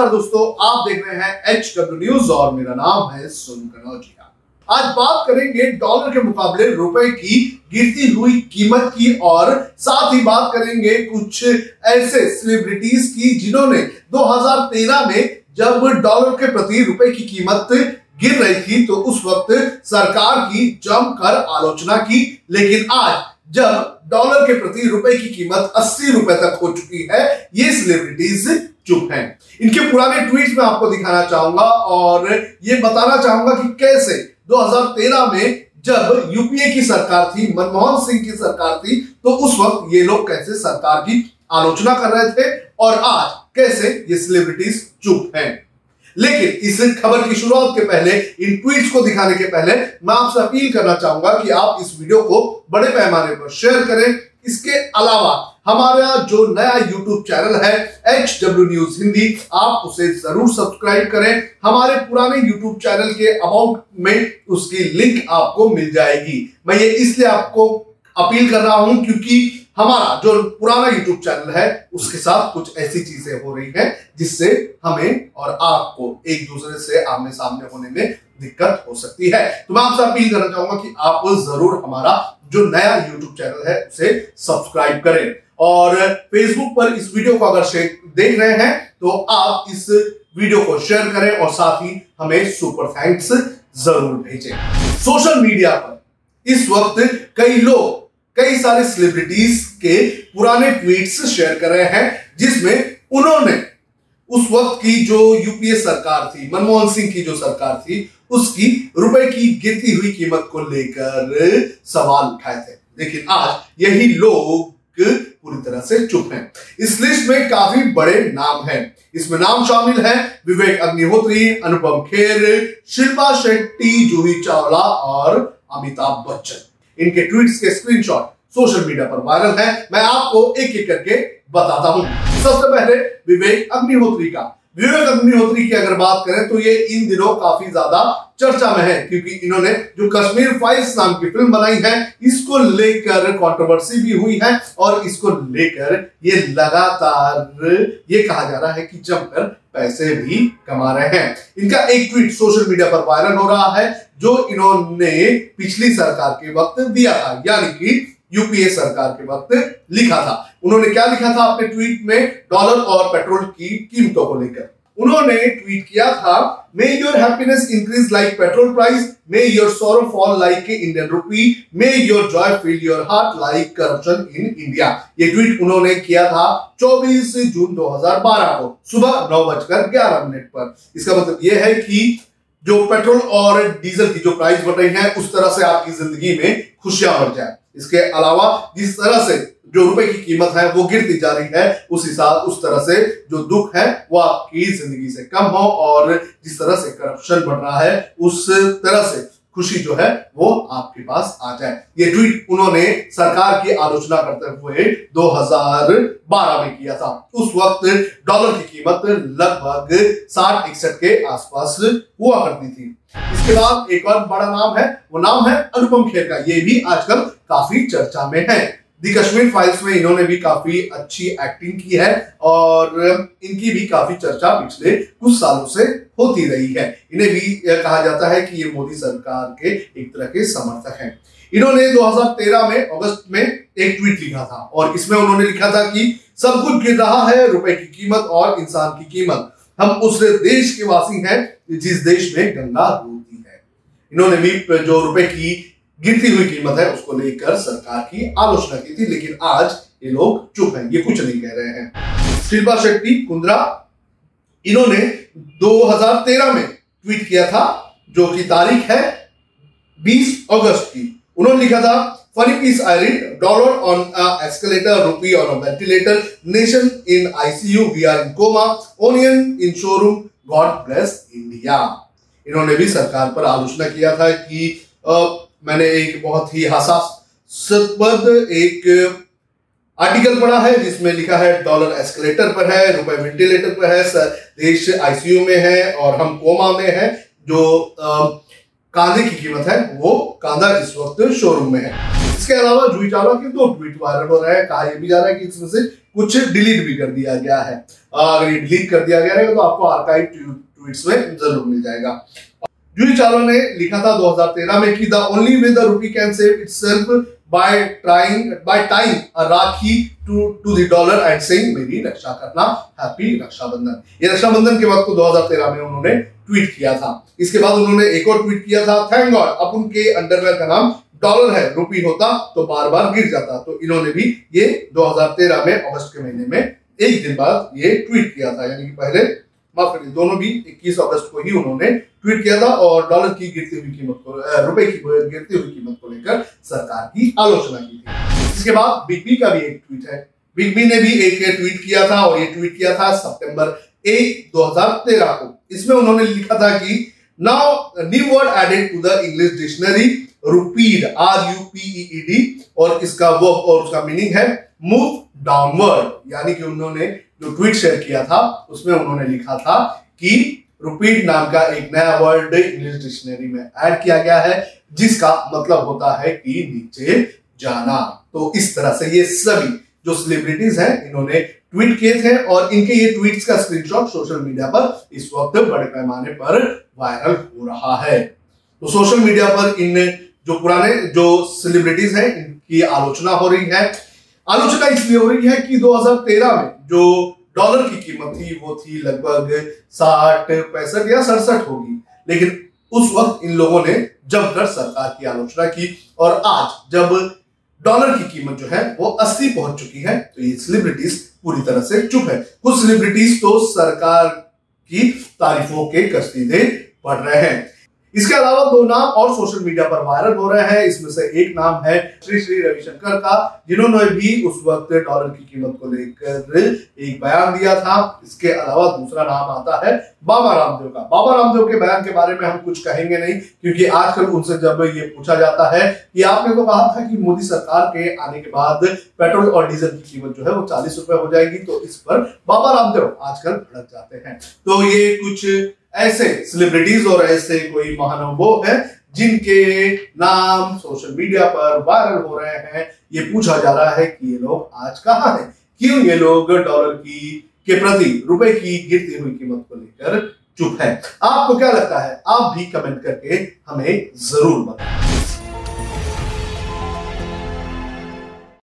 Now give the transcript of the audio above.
नमस्कार दोस्तों, आप देख रहे हैं एच डब्ल्यू न्यूज़ और मेरा नाम है सुन कनौजिया। आज बात करेंगे डॉलर के मुकाबले रुपए की गिरती हुई कीमत की और साथ ही बात करेंगे कुछ ऐसे सेलिब्रिटीज की जिन्होंने 2013 में जब डॉलर के प्रति रुपए की कीमत गिर रही थी तो उस वक्त सरकार की जमकर आलोचना की। लेकिन आज जब डॉलर के प्रति रुपए की कीमत अस्सी रुपए तक हो चुकी है, ये सेलिब्रिटीज चुप हैं। इनके पुराने ट्वीट्स में आपको दिखाना चाहूँगा और ये बताना चाहूँगा कि कैसे 2013 में जब यूपीए की सरकार थी, मनमोहन सिंह की सरकार थी तो उस वक्त ये लोग कैसे सरकार की आलोचना कर रहे थे और आज कैसे ये सेलिब्रिटीज चुप हैं। लेकिन इस खबर की शुरुआत के पहले, इन ट्वीट्स को दिखाने के पहले, मैं आपसे अपील करना चाहूँगा कि आप इस वीडियो को बड़े पैमाने पर शेयर करें। इसके अलावा हमारा जो नया YouTube चैनल है एच डब्ल्यू न्यूज़ हिंदी आप उसे ज़रूर सब्सक्राइब करें। हमारे पुराने YouTube चैनल के अबाउट में उसकी लिंक आपको मिल जाएगी। मैं ये इसलिए आपको अपील कर रहा हूँ क्योंकि हमारा जो पुराना यूट्यूब चैनल है, उसके साथ कुछ ऐसी चीज़ें हो रही है जिससे हमें और आपको एक दूसरे से आमने सामने होने में दिक्कत हो सकती है। तो मैं आपसे अपील करना चाहूँगा कि आप ज़रूर हमारा जो नया यूट्यूब चैनल है, उसे सब्सक्राइब करें। और फेसबुक पर इस वीडियो को अगर देख रहे हैं तो आप इस वीडियो को शेयर करें और साथ ही हमें सुपर थैंक्स ज़रूर भेजें। सोशल मीडिया पर इस वक्त कई लोग, कई सारे सेलिब्रिटीज के पुराने ट्वीट्स शेयर कर रहे हैं, जिसमें उन्होंने उस वक्त की जो यूपीए सरकार थी, मनमोहन सिंह की जो सरकार थी, उसकी रुपए की गिरती हुई कीमत को लेकर सवाल उठाए थे। लेकिन आज यही लोग पूरी तरह से चुप हैं। इस लिस्ट में काफ़ी बड़े नाम हैं। इसमें नाम शामिल है विवेक अग्निहोत्री, अनुपम खेर, शिल्पा शेट्टी, जूही चावला और अमिताभ बच्चन। इनके ट्वीट्स के स्क्रीनशॉट सोशल मीडिया पर वायरल है। मैं आपको एक एक करके बताता हूँ। सबसे पहले विवेक अग्निहोत्री का। विवेक अग्निहोत्री की अगर बात करें तो ये इन दिनों काफ़ी ज़्यादा चर्चा में है, क्योंकि इन्होंने जो कश्मीर फाइल्स नाम की फ़िल्म बनाई है, इसको लेकर कंट्रोवर्सी भी हुई है और इसको लेकर ये लगातार ये कहा जा रहा है कि जमकर पैसे भी कमा रहे हैं। इनका एक ट्वीट सोशल मीडिया पर वायरल हो रहा है, जो इन्होंने पिछली सरकार के वक्त दिया था, यानी कि यूपीए सरकार के वक्त लिखा था। उन्होंने क्या लिखा था अपने ट्वीट में? डॉलर और पेट्रोल की कीमतों को लेकर। उन्होंने ट्वीट किया था may your happiness increase like petrol price may your sorrow fall like Indian rupee may your joy feel your heart like corruption in India ये ट्वीट उन्होंने किया था 24 जून 2012 को, सुबह नौ बजकर ग्यारह मिनट पर। इसका मतलब यह है कि जो पेट्रोल और डीजल की जो प्राइस बढ़ रही है, उस तरह से आपकी ज़िंदगी में खुशियाँ बढ़ जाए। इसके अलावा जिस तरह से जो रुपए की कीमत है, वो गिरती जा रही है। उस हिसाब, उस तरह से जो दुख है, वो आपकी ज़िंदगी से कम हो और जिस तरह से करप्शन बढ़ रहा है, उस तरह से खुशी जो है, वो आपके पास आ जाए। ये ट्वीट उन्होंने सरकार की आलोचना करते हुए 2012 में किया था। उस वक्त डॉलर की कीमत लगभग साठ इकसठ के आसपास हुआ करती थी। इसके बाद एक और बड़ा नाम है, वो नाम है अनुपम खेर का। ये भी आजकल काफ़ी चर्चा में है। दी कश्मीर फाइल्स में इन्होंने भी काफ़ी अच्छी एक्टिंग की है और इनकी भी काफ़ी चर्चा पिछले कुछ सालों से होती रही है। इन्हें भी कहा जाता है कि ये मोदी सरकार के एक तरह के समर्थक हैं। इन्होंने 2013 में अगस्त में एक ट्वीट लिखा था और इसमें उन्होंने लिखा था कि सब कुछ गिर रहा है, रुपए की कीमत और इंसान की कीमत। हम उस देश के वासी हैं, जिस देश में गंगा होती है। इन्होंने भी जो रुपए की गिरती हुई कीमत है, उसको लेकर सरकार की आलोचना की थी, लेकिन आज ये लोग चुप हैं, ये कुछ नहीं कह रहे हैं। शिल्पा शेट्टी, कुंद्रा, इन्होंने 2013 में ट्वीट किया था, जो कि तारीख है 20 अगस्त की। उन्होंने लिखा था, funny piece I dollar on escalator, rupee on ventilator, nation in ICU, we are in coma, onion in showroom, God bless India. इन्होंने भी सरकार पर आलोचना किया था कि मैंने एक बहुत ही हास्यास्पद एक आर्टिकल पढ़ा है, जिसमें लिखा है, डॉलर एस्केलेटर पर है, रुपए वेंटिलेटर पर है, सर, देश आईसीयू में है और हम कोमा में है, जो कांधे की कीमत है, वो कांधा इस वक्त शोरूम में है। इसके अलावा जूही चावला के दो ट्वीट वायरल हो रहे हैं, कहा यह भी जा रहा है कि इसमें से कुछ डिलीट भी कर दिया गया है। अगर ये डिलीट कर दिया गया रहेगा तो आपको आर्काइव ट्वीट्स में ज़रूर मिल जाएगा। जूही चावला ने लिखा था 2013 में कि the only way the rupee can save itself by trying, by time a rakhi to to the dollar and saying मेरी रक्षा करना, हैप्पी रक्षाबंधन। ये रक्षाबंधन के वक्त 2013 में उन्होंने ट्वीट किया था। इसके बाद उन्होंने एक और ट्वीट किया था, थैंक गॉड, अब उनके अंडरवेयर का नाम डॉलर है, रूपी होता तो बार बार गिर जाता। तो इन्होंने भी ये 2013 में, अगस्त के महीने में एक दिन बाद ये ट्वीट किया था, यानी कि पहले माफ़ करिए, दोनों भी 21 अगस्त को ही उन्होंने ट्वीट किया था और डॉलर की गिरती हुई कीमत को रुपए की गिरती हुई कीमत को लेकर सरकार की आलोचना की थी। इसके बाद बिग बी का भी एक ट्वीट है। बिग बी ने भी एक ट्वीट किया था और ये ट्वीट किया था सितंबर एक 2013 को। इसमें उन्होंने लिखा था कि now new word added to the English dictionary rupeed R U P D और इसका वो, और उसका मीनिंग है मूव डाउनवर्ड यानी कि उन्होंने जो ट्वीट शेयर किया था, उसमें उन्होंने लिखा था कि रुपीट नाम का एक नया वर्ड इंग्लिश डिक्शनरी में ऐड किया गया है, जिसका मतलब होता है कि नीचे जाना। तो इस तरह से ये सभी जो सेलिब्रिटीज हैं, इन्होंने ट्वीट किए थे और इनके ये ट्वीट्स का स्क्रीनशॉट सोशल मीडिया पर इस वक्त बड़े पैमाने पर वायरल हो रहा है। तो सोशल मीडिया पर इन जो पुराने जो सेलिब्रिटीज हैं, इनकी आलोचना हो रही है आलोचना इसलिए हो रही है कि 2013 में जो डॉलर की कीमत थी, वो थी लगभग साठ पैंसठ या सड़सठ होगी। लेकिन उस वक्त इन लोगों ने जमकर सरकार की आलोचना की और आज जब डॉलर की कीमत जो है, वो 80 पहुँच चुकी है तो ये सेलिब्रिटीज पूरी तरह से चुप है। कुछ सेलिब्रिटीज तो सरकार की तारीफों के कश्तीदे पढ़ रहे हैं। इसके अलावा दो नाम और सोशल मीडिया पर वायरल हो रहे हैं। इसमें से एक नाम है श्री श्री रविशंकर का, जिन्होंने भी उस वक्त डॉलर की कीमत को लेकर एक बयान दिया था। इसके अलावा दूसरा नाम आता है बाबा रामदेव का। बाबा रामदेव के बयान के बारे में हम कुछ कहेंगे नहीं, क्योंकि आजकल उनसे जब ये पूछा जाता है कि आपने तो कहा था कि मोदी सरकार के आने के बाद पेट्रोल और डीजल की कीमत जो है वो चालीस रुपए हो जाएगी तो इस पर बाबा रामदेव आजकल भड़क जाते हैं। तो ये कुछ ऐसे सेलिब्रिटीज और ऐसे कोई महानुभव है जिनके नाम सोशल मीडिया पर वायरल हो रहे हैं। ये पूछा जा रहा है कि ये लोग आज कहाँ हैं? क्यों ये लोग डॉलर की, के प्रति रुपए की गिरती हुई कीमत को लेकर चुप है? आपको क्या लगता है? आप भी कमेंट करके हमें ज़रूर बताएँ।